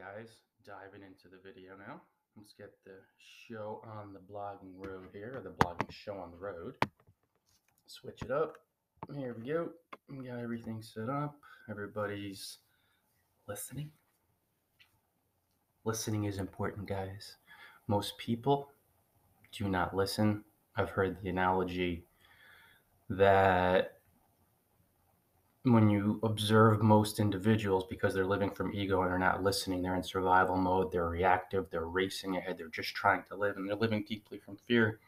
guys, diving into the video now. Let's get the show on the blogging road here, or the blogging show on the road. Switch it up. Here we go. We got everything set up. Everybody's listening. Listening is important, guys. Most people do not listen. I've heard the analogy that when you observe most individuals because they're living from ego and they're not listening they're in survival mode they're reactive they're racing ahead they're just trying to live and they're living deeply from fear.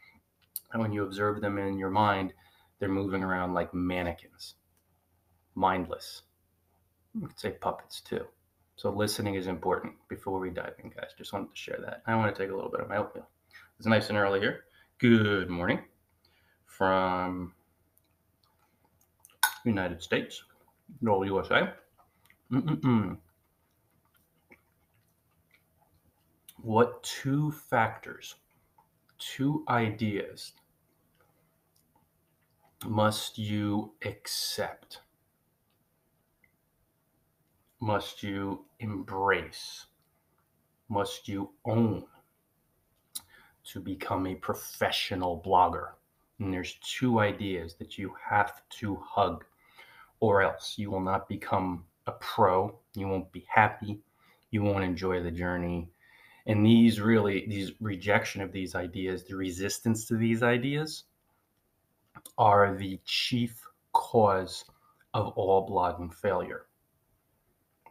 And when you observe them in your mind they're moving around like mannequins. Mindless. You could say puppets too. So listening is important. Before we dive in guys just wanted to share that. I want to take a little bit of my oatmeal. It's nice and early here. Good morning from United States, no USA. Mm-mm-mm. What two factors, two ideas must you accept? Must you embrace? Must you own to become a professional blogger? And there's two ideas that you have to hug or else you will not become a pro. You won't be happy. You won't enjoy the journey. And these really, these rejection of these ideas, the resistance to these ideas, are the chief cause of all blogging failure.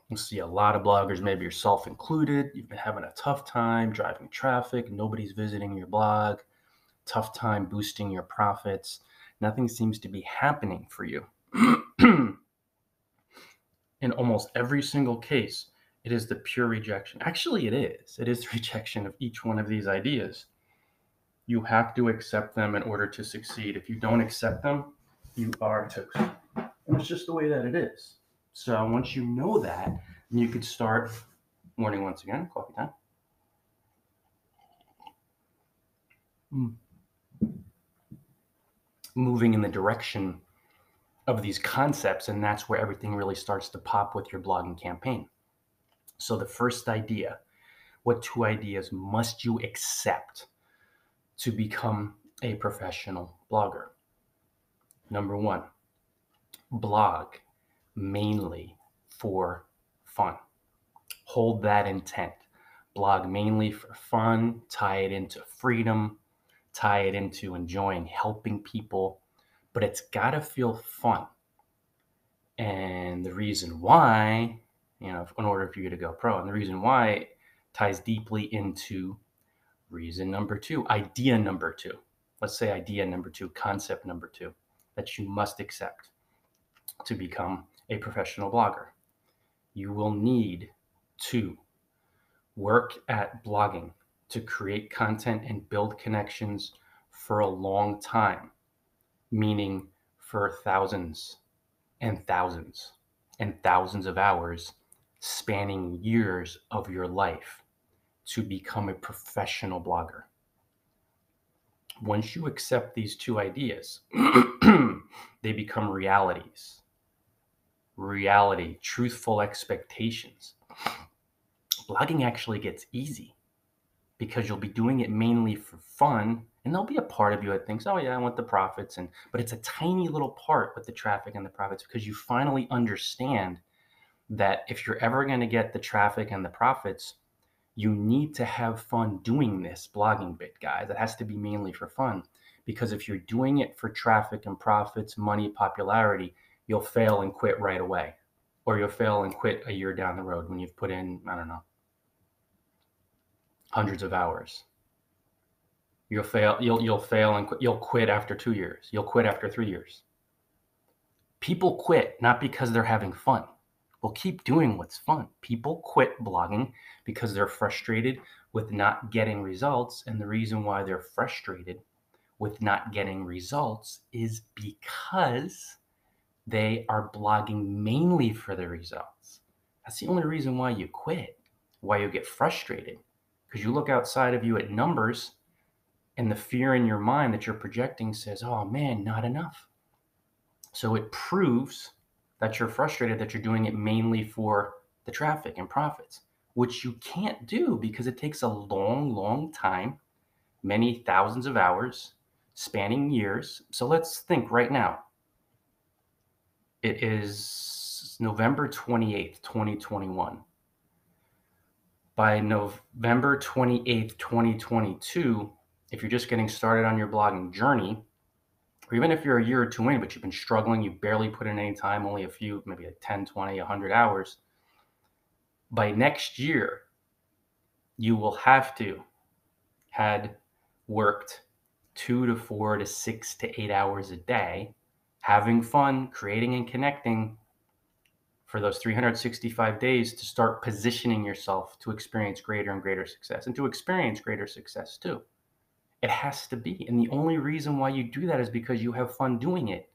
You see a lot of bloggers, maybe yourself included, you've been having a tough time driving traffic, nobody's visiting your blog, tough time boosting your profits. Nothing seems to be happening for you. in almost every single case, it is the pure rejection. Actually, it is. It is the rejection of each one of these ideas. You have to accept them in order to succeed. If you don't accept them, you are toast. And it's just the way that it is. So once you know that, you could start morning once again, coffee time. Mm. Moving in the direction of these concepts, and that's where everything really starts to pop with your blogging campaign. So, the first idea what two ideas must you accept to become a professional blogger? Number one, blog mainly for fun. Hold that intent. Blog mainly for fun, tie it into freedom, tie it into enjoying helping people, but it's got to feel fun. And the reason why, you know, in order for you to go pro, and the reason why ties deeply into reason number two, idea number two. Let's say idea number two, concept number two, that you must accept to become a professional blogger. You will need to work at blogging to create content and build connections for a long time meaning for thousands and thousands and thousands of hours spanning years of your life to become a professional blogger. Once you accept these two ideas, they become realities. Reality, truthful expectations. Blogging actually gets easy because you'll be doing it mainly for fun and there'll be a part of you that thinks, "Oh yeah, I want the profits," and but it's a tiny little part with the traffic and the profits because you finally understand that if you're ever going to get the traffic and the profits, you need to have fun doing this blogging bit, guys. It has to be mainly for fun because if you're doing it for traffic and profits, money, popularity, you'll fail and quit right away, or you'll fail and quit a year down the road when you've put in, I don't know, hundreds of hours You'll fail. You'll you'll fail and you'll quit after two years. You'll quit after three years. People quit not because they're having fun. Well, keep doing what's fun. People quit blogging because they're frustrated with not getting results, and the reason why they're frustrated with not getting results is because they are blogging mainly for the results. That's the only reason why you quit, why you get frustrated. Because you look outside of you at numbers and the fear in your mind that you're projecting says, oh man, not enough. So it proves that you're frustrated that you're doing it mainly for the traffic and profits. which you can't do because it takes a long, long time, many thousands of hours, spanning years. So let's think right now. It is November 28th, 2021. By November 28th, 2022, if you're just getting started on your blogging journey, or even if you're a year or two in, but you've been struggling, you barely put in any time, only a few, maybe like 10, 20, 100 hours, by next year, you will have to had worked two to four to six to eight hours a day, having fun, creating and connecting for those 365 days to start positioning yourself to experience greater and greater success and to experience greater success too. It has to be. And the only reason why you do that is because you have fun doing it.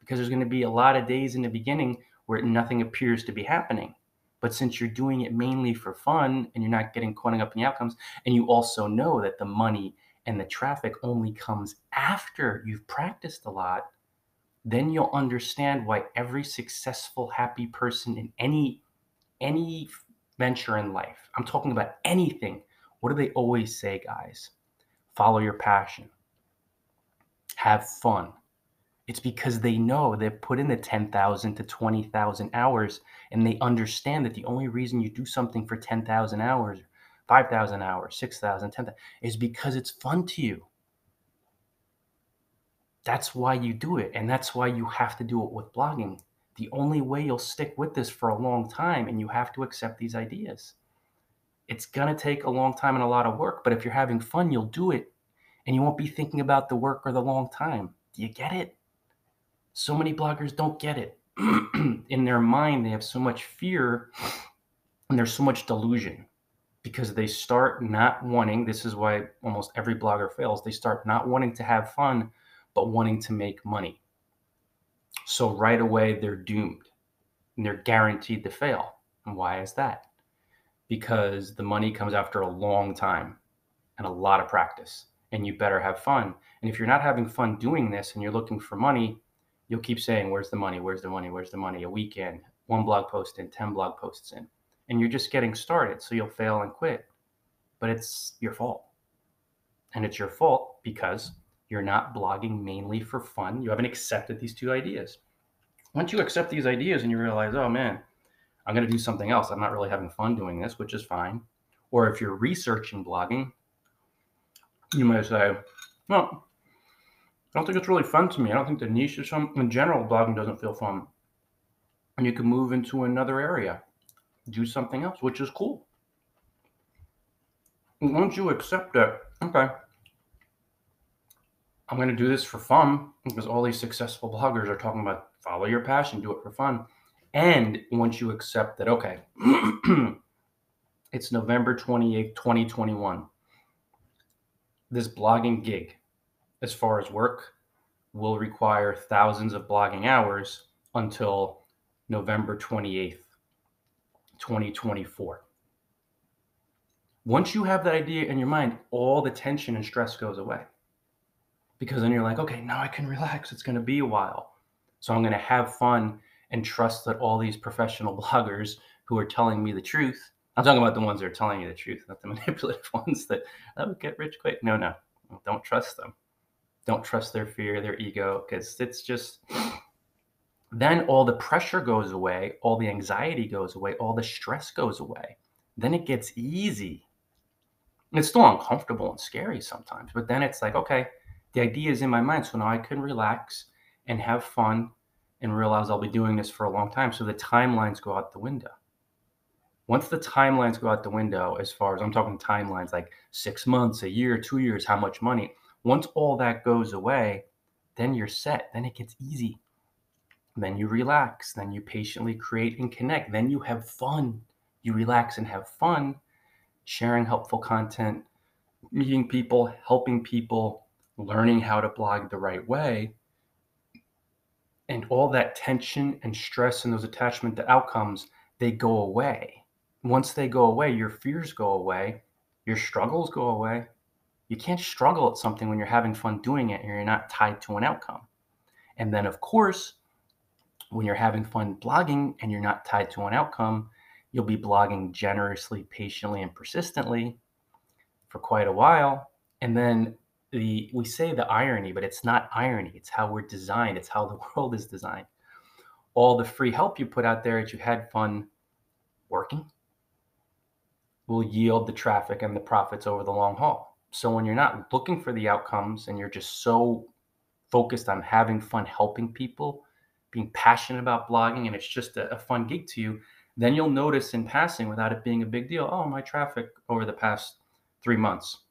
Because there's going to be a lot of days in the beginning where nothing appears to be happening. But since you're doing it mainly for fun and you're not getting caught up in the outcomes, and you also know that the money and the traffic only comes after you've practiced a lot, then you'll understand why every successful, happy person in any any venture in life, I'm talking about anything. What do they always say, guys? Follow your passion. Have fun it's because they know they've put in the 10,000 to 20,000 hours and they understand that the only reason you do something for 10,000 hours, 5,000 hours, 6,000, 10,000 is because it's fun to you. That's why you do it. And that's why you have to do it with blogging. The only way you'll stick with this for a long time and you have to accept these ideas. It's going to take a long time and a lot of work, but if you're having fun, you'll do it and you won't be thinking about the work or the long time. Do you get it? so many bloggers don't get it. in their mind, they have so much fear and there's so much delusion because they start not wanting this is why almost every blogger fails they start not wanting to have fun but wanting to make money so right away they're doomed and they're guaranteed to fail and why is that because the money comes after a long time and a lot of practice and you better have fun and if you're not having fun doing this and you're looking for money you'll keep saying, Where's the money? Where's the money? Where's the money? A weekend, one blog post in, 10 blog posts in. And you're just getting started. So you'll fail and quit. But it's your fault. And it's your fault because you're not blogging mainly for fun. You haven't accepted these two ideas. Once you accept these ideas and you realize, oh man, I'm going to do something else. I'm not really having fun doing this, which is fine. Or if you're researching blogging, you might say, well, I don't think it's really fun to me. I don't think the niche is fun. In general, blogging doesn't feel fun. And you can move into another area, do something else, which is cool. once you accept it, okay, I'm going to do this for fun because all these successful bloggers are talking about follow your passion, do it for fun. And once you accept that, okay, it's November 28th, 2021, this blogging gig as far as work will require thousands of blogging hours until November 28th, 2024. Once you have that idea in your mind, all the tension and stress goes away. Because then you're like, okay, now I can relax. It's going to be a while. So I'm going to have fun and trust that all these professional bloggers who are telling me the truth, I'm talking about the ones that are telling you the truth, not the manipulative ones that, that would get rich quick. No, no, don't trust them don't trust their fear, their ego, because it's just then all the pressure goes away, all the anxiety goes away, all the stress goes away. Then it gets easy. It's still uncomfortable and scary sometimes, but then it's like, okay, the idea is in my mind. So now I can relax and have fun and realize I'll be doing this for a long time. So the timelines go out the window. Once the timelines go out the window, as far as I'm talking timelines like six months, a year, two years, how much money, once all that goes away, then you're set. Then it gets easy. Then you relax. Then you patiently create and connect. Then you have fun. You relax and have fun, sharing helpful content, meeting people, helping people, learning how to blog the right way. And all that tension and stress and those attachment to outcomes, they go away. Once they go away, your fears go away, your struggles go away, you can't struggle at something when you're having fun doing it and you're not tied to an outcome. And then, of course, when you're having fun blogging and you're not tied to an outcome, You'll be blogging generously, patiently, and persistently for quite a while. And then the we say the irony, but it's not irony. It's how we're designed. It's how the world is designed. All the free help you put out there that you had fun working will yield the traffic and the profits over the long haul. So when you're not looking for the outcomes and you're just so focused on having fun helping people, being passionate about blogging, and it's just a, a fun gig to you, then you'll notice in passing without it being a big deal. Oh, my traffic over the past three months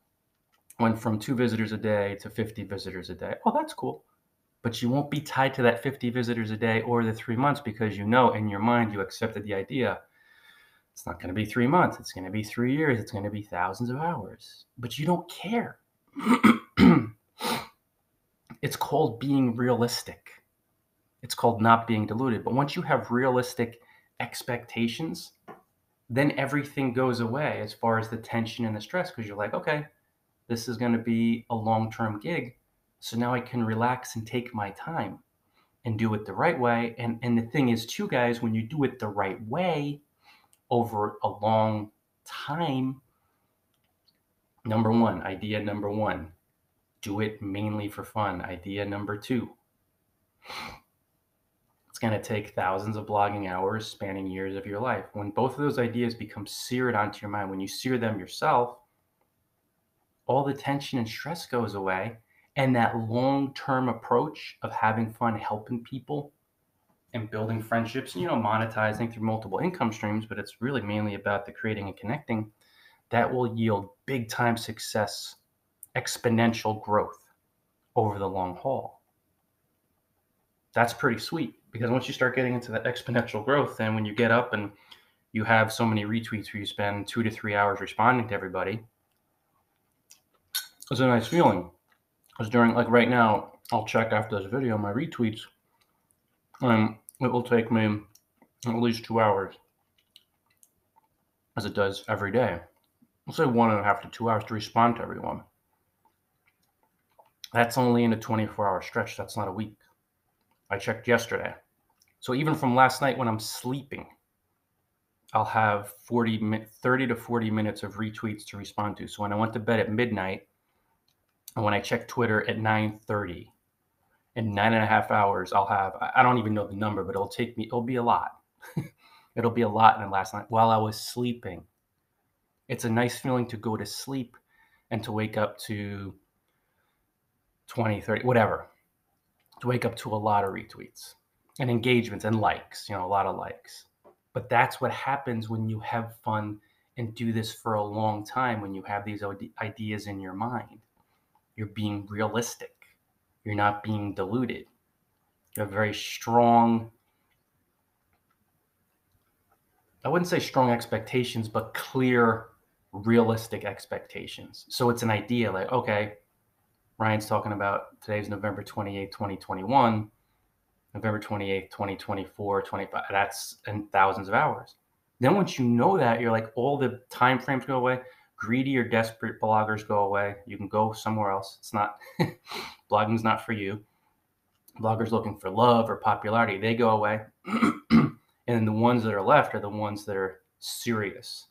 went from two visitors a day to 50 visitors a day. Oh, that's cool. But you won't be tied to that 50 visitors a day or the three months because you know in your mind you accepted the idea it's not going to be three months. It's going to be three years. It's going to be thousands of hours. But you don't care. it's called being realistic. It's called not being deluded. But once you have realistic expectations, then everything goes away as far as the tension and the stress because you're like, okay, this is going to be a long term gig. So now I can relax and take my time and do it the right way. And, and the thing is, too, guys, when you do it the right way, over a long time. Number one, idea number one, do it mainly for fun. Idea number two, it's going to take thousands of blogging hours spanning years of your life. When both of those ideas become seared onto your mind, when you sear them yourself, all the tension and stress goes away. And that long term approach of having fun helping people and building friendships, you know, monetizing through multiple income streams, but it's really mainly about the creating and connecting that will yield big time success, exponential growth over the long haul. That's pretty sweet because once you start getting into that exponential growth, then when you get up and you have so many retweets where you spend two to three hours responding to everybody, it's a nice feeling. Because during, like right now, I'll check after this video my retweets. And it will take me at least two hours, as it does every day. I'll say one and a half to two hours to respond to everyone. That's only in a 24 hour stretch. That's not a week. I checked yesterday. So even from last night when I'm sleeping, I'll have 40, 30 to 40 minutes of retweets to respond to. So when I went to bed at midnight, and when I check Twitter at 9:30, in nine and a half hours, I'll have, I don't even know the number, but it'll take me, it'll be a lot. it'll be a lot in the last night while I was sleeping. It's a nice feeling to go to sleep and to wake up to 20, 30, whatever, to wake up to a lot of retweets and engagements and likes, you know, a lot of likes. But that's what happens when you have fun and do this for a long time, when you have these ideas in your mind. You're being realistic you're not being diluted. You have very strong, I wouldn't say strong expectations, but clear, realistic expectations. So it's an idea like, okay, Ryan's talking about today's November 28, 2021. November 28th, 2024, 25. That's in thousands of hours. Then once you know that, you're like all the time frames go away greedy or desperate bloggers go away. You can go somewhere else. It's not blogging's not for you. Bloggers looking for love or popularity, they go away. and the ones that are left are the ones that are serious.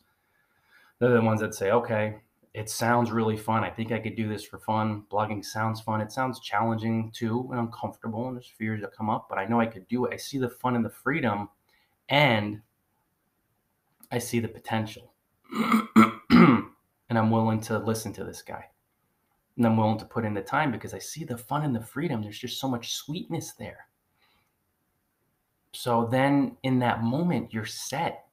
They're the ones that say, okay, it sounds really fun. I think I could do this for fun. Blogging sounds fun. It sounds challenging too and uncomfortable, and there's fears that come up, but I know I could do it. I see the fun and the freedom, and I see the potential and I'm willing to listen to this guy. And I'm willing to put in the time because I see the fun and the freedom. There's just so much sweetness there. So then in that moment, you're set.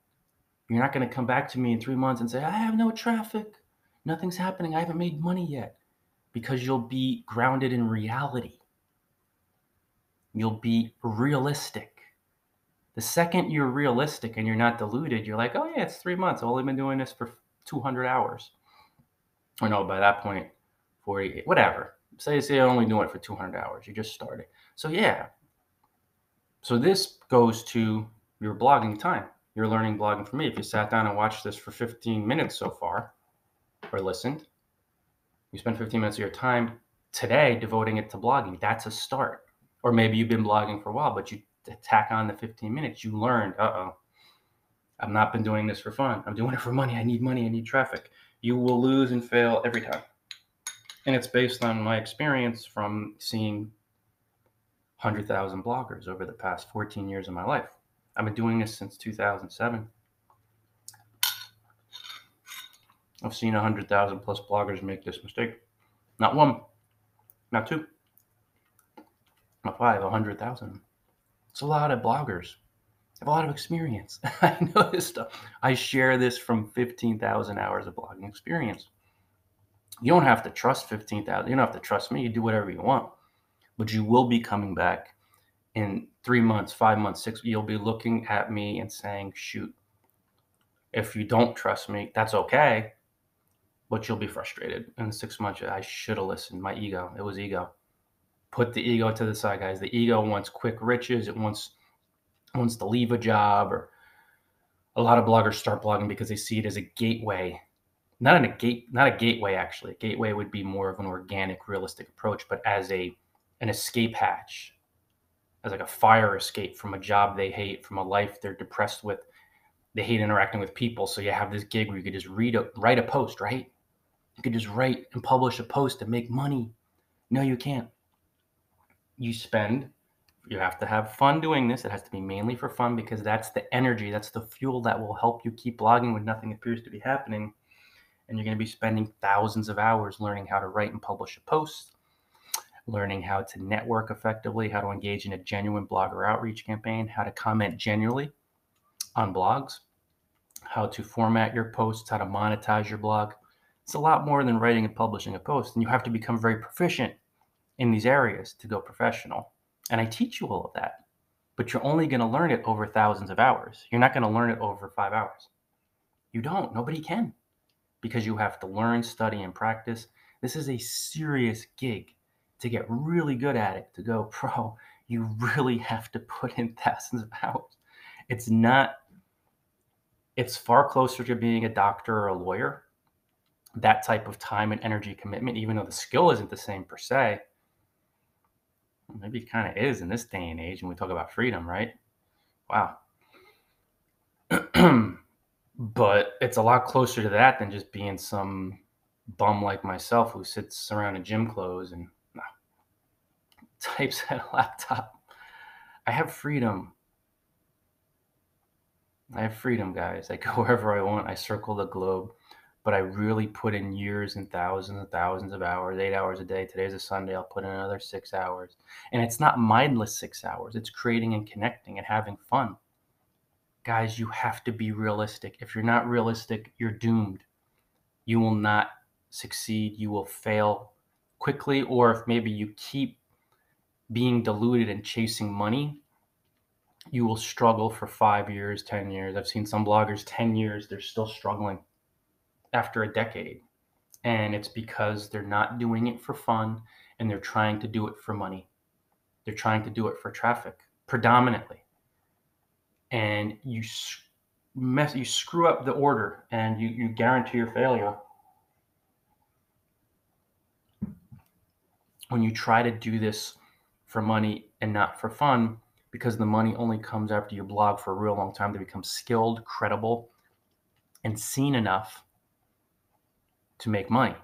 You're not going to come back to me in three months and say, I have no traffic. Nothing's happening. I haven't made money yet. Because you'll be grounded in reality. You'll be realistic. The second you're realistic and you're not deluded, you're like, oh, yeah, it's three months. I've only been doing this for 200 hours or no, by that point, 48, whatever. Say, say you're only doing it for 200 hours. You just started. So, yeah. So, this goes to your blogging time. You're learning blogging for me. If you sat down and watched this for 15 minutes so far, or listened, you spent 15 minutes of your time today devoting it to blogging. That's a start. Or maybe you've been blogging for a while, but you tack on the 15 minutes. You learned, uh oh, I've not been doing this for fun. I'm doing it for money. I need money. I need traffic. You will lose and fail every time. And it's based on my experience from seeing 100,000 bloggers over the past 14 years of my life. I've been doing this since 2007. I've seen 100,000 plus bloggers make this mistake. Not one, not two, not five, 100,000. It's a lot of bloggers. I have a lot of experience. I know this stuff. I share this from 15,000 hours of blogging experience. You don't have to trust 15,000. You don't have to trust me. You do whatever you want. But you will be coming back in three months, five months, six. You'll be looking at me and saying, shoot, if you don't trust me, that's okay. But you'll be frustrated. In six months, I should have listened. My ego, it was ego. Put the ego to the side, guys. The ego wants quick riches. It wants wants to leave a job or a lot of bloggers start blogging because they see it as a gateway not in a gate not a gateway actually. A gateway would be more of an organic realistic approach but as a an escape hatch as like a fire escape from a job they hate from a life they're depressed with. They hate interacting with people. So you have this gig where you could just read a write a post right? You could just write and publish a post and make money. No you can't. You spend you have to have fun doing this. It has to be mainly for fun because that's the energy, that's the fuel that will help you keep blogging when nothing appears to be happening. And you're going to be spending thousands of hours learning how to write and publish a post, learning how to network effectively, how to engage in a genuine blogger outreach campaign, how to comment genuinely on blogs, how to format your posts, how to monetize your blog. It's a lot more than writing and publishing a post. And you have to become very proficient in these areas to go professional. And I teach you all of that, but you're only going to learn it over thousands of hours. You're not going to learn it over five hours. You don't. Nobody can because you have to learn, study, and practice. This is a serious gig to get really good at it, to go pro. You really have to put in thousands of hours. It's not, it's far closer to being a doctor or a lawyer. That type of time and energy commitment, even though the skill isn't the same per se, maybe it kind of is in this day and age when we talk about freedom, right? Wow. but it's a lot closer to that than just being some bum like myself who sits around in gym clothes and types at a laptop. I have freedom. I have freedom, guys. I go wherever I want. I circle the globe but I really put in years and thousands and thousands of hours, eight hours a day. Today's a Sunday. I'll put in another six hours. And it's not mindless six hours, it's creating and connecting and having fun. Guys, you have to be realistic. If you're not realistic, you're doomed. You will not succeed. You will fail quickly. Or if maybe you keep being deluded and chasing money, you will struggle for five years, 10 years. I've seen some bloggers, 10 years, they're still struggling after a decade. And it's because they're not doing it for fun and they're trying to do it for money. They're trying to do it for traffic predominantly. And you mess you screw up the order and you, you guarantee your failure. When you try to do this for money and not for fun, because the money only comes after you blog for a real long time to become skilled, credible, and seen enough to make money.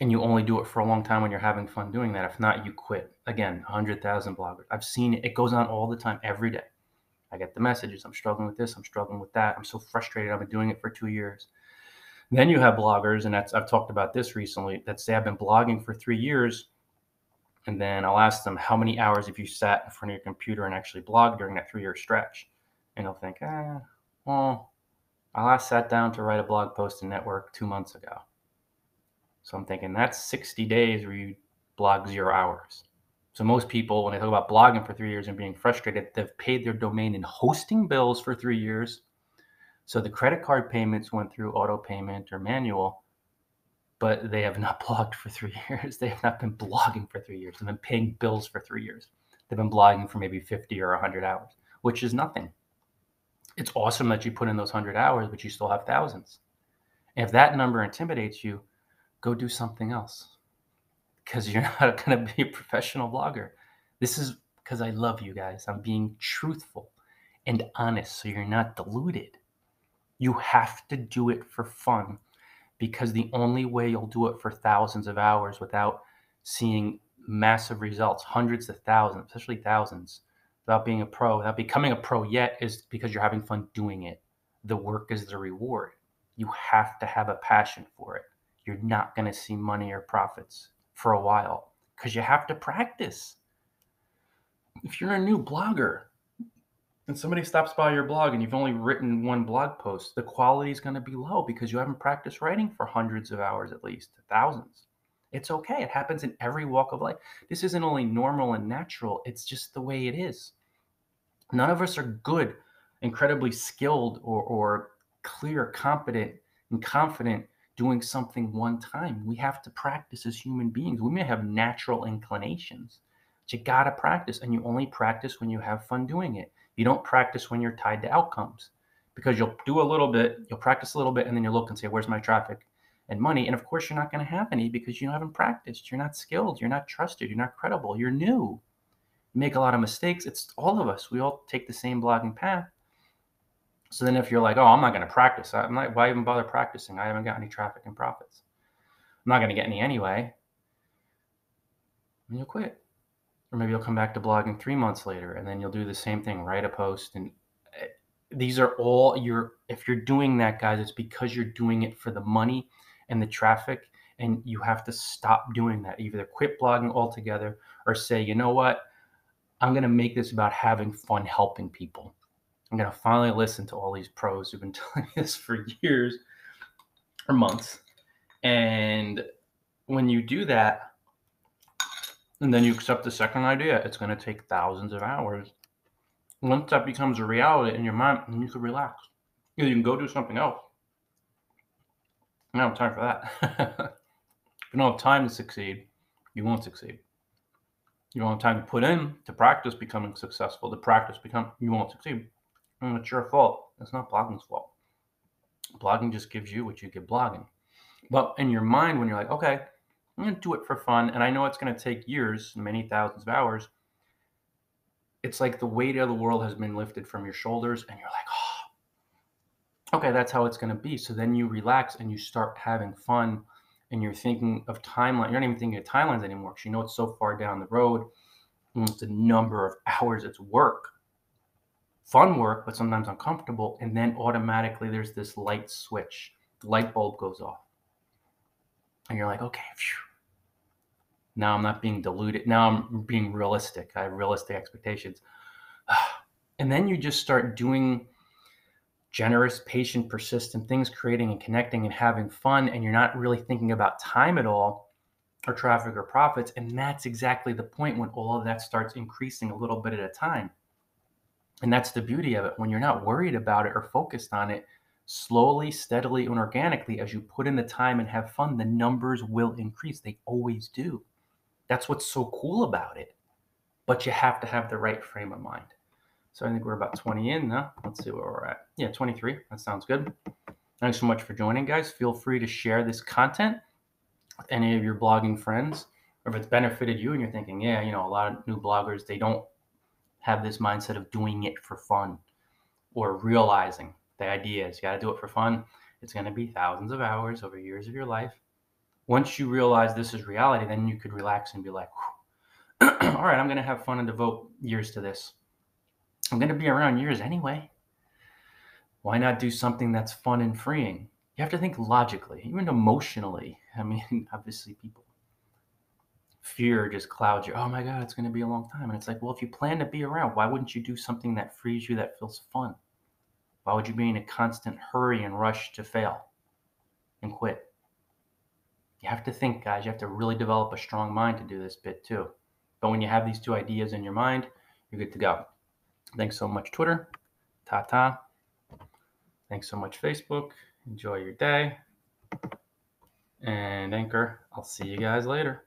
And you only do it for a long time when you're having fun doing that. If not, you quit. Again, 100,000 bloggers. I've seen it. It goes on all the time, every day. I get the messages. I'm struggling with this. I'm struggling with that. I'm so frustrated. I've been doing it for two years. Then you have bloggers, and that's I've talked about this recently, that say I've been blogging for three years. And then I'll ask them, how many hours have you sat in front of your computer and actually blogged during that three year stretch? And they'll think, ah, well, I last sat down to write a blog post in Network two months ago. So I'm thinking that's 60 days where you blog zero hours. So most people, when they talk about blogging for three years and being frustrated, they've paid their domain and hosting bills for three years. So the credit card payments went through auto payment or manual, but they have not blogged for three years. They have not been blogging for three years. They've been paying bills for three years. They've been blogging for maybe 50 or 100 hours, which is nothing it's awesome that you put in those 100 hours, but you still have thousands. And if that number intimidates you, go do something else because you're not going to be a professional blogger. This is because I love you guys. I'm being truthful. and honest so you're not deluded. You have to do it for fun because the only way you'll do it for thousands of hours without seeing massive results, hundreds of thousands, especially thousands, without being a pro, without becoming a pro yet, is because you're having fun doing it. The work is the reward. You have to have a passion for it. You're not going to see money or profits for a while because you have to practice. If you're a new blogger, and somebody stops by your blog and you've only written one blog post, the quality is going to be low because you haven't practiced writing for hundreds of hours at least, thousands. It's okay. It happens in every walk of life. This isn't only normal and natural, it's just the way it is. None of us are good, incredibly skilled, or, or clear, competent, and confident doing something one time. We have to practice as human beings. We may have natural inclinations, but you got to practice, and you only practice when you have fun doing it. You don't practice when you're tied to outcomes because you'll do a little bit, you'll practice a little bit, and then you look and say, Where's my traffic and money? And of course, you're not going to have any because you haven't practiced. You're not skilled. You're not trusted. You're not credible. You're new. Make a lot of mistakes. It's all of us. We all take the same blogging path. So then, if you're like, Oh, I'm not going to practice, I'm like, why even bother practicing? I haven't got any traffic and profits. I'm not going to get any anyway. And you'll quit or maybe you'll come back to blogging three months later and then you'll do the same thing write a post and eh, these are all your if you're doing that guys it's because you're doing it for the money and the traffic and you have to stop doing that either quit blogging altogether or say you know what i'm going to make this about having fun helping people i'm going to finally listen to all these pros who've been telling this for years or months and when you do that and then you accept the second idea. It's going to take thousands of hours. Once that becomes a reality in your mind, you can relax. You can go do something else. I don't have time for that. if you don't have time to succeed, you won't succeed. You don't have time to put in to practice becoming successful. To practice become, you won't succeed. And it's your fault. It's not blogging's fault. Blogging just gives you what you get blogging. But in your mind, when you're like, okay, I'm going to do it for fun. And I know it's going to take years, many thousands of hours. It's like the weight of the world has been lifted from your shoulders, and you're like, oh, okay, that's how it's going to be. So then you relax and you start having fun, and you're thinking of timeline. You're not even thinking of timelines anymore because you know it's so far down the road. It's a number of hours. It's work, fun work, but sometimes uncomfortable. And then automatically there's this light switch. The light bulb goes off. And you're like, okay, phew, now I'm not being deluded. Now I'm being realistic. I have realistic expectations. And then you just start doing generous, patient, persistent things, creating and connecting and having fun. And you're not really thinking about time at all or traffic or profits. And that's exactly the point when all of that starts increasing a little bit at a time. And that's the beauty of it. When you're not worried about it or focused on it, slowly, steadily, and organically, as you put in the time and have fun, the numbers will increase. They always do. That's what's so cool about it. But you have to have the right frame of mind. So I think we're about 20 in now. Let's see where we're at. Yeah, 23. That sounds good. Thanks so much for joining, guys. Feel free to share this content with any of your blogging friends. Or if it's benefited you and you're thinking, yeah, you know, a lot of new bloggers, they don't have this mindset of doing it for fun or realizing the idea is you got to do it for fun. It's going to be thousands of hours over years of your life once you realize this is reality, then you could relax and be like, all right, I'm going to have fun and devote years to this. I'm going to be around years anyway. Why not do something that's fun and freeing? You have to think logically, even emotionally. I mean, obviously, people fear just clouds you. Oh my God, it's going to be a long time. And it's like, well, if you plan to be around, why wouldn't you do something that frees you, that feels fun? Why would you be in a constant hurry and rush to fail and quit? you have to think, guys. You have to really develop a strong mind to do this bit too. But when you have these two ideas in your mind, you're good to go. Thanks so much, Twitter. Ta ta. Thanks so much, Facebook. Enjoy your day. And Anchor, I'll see you guys later.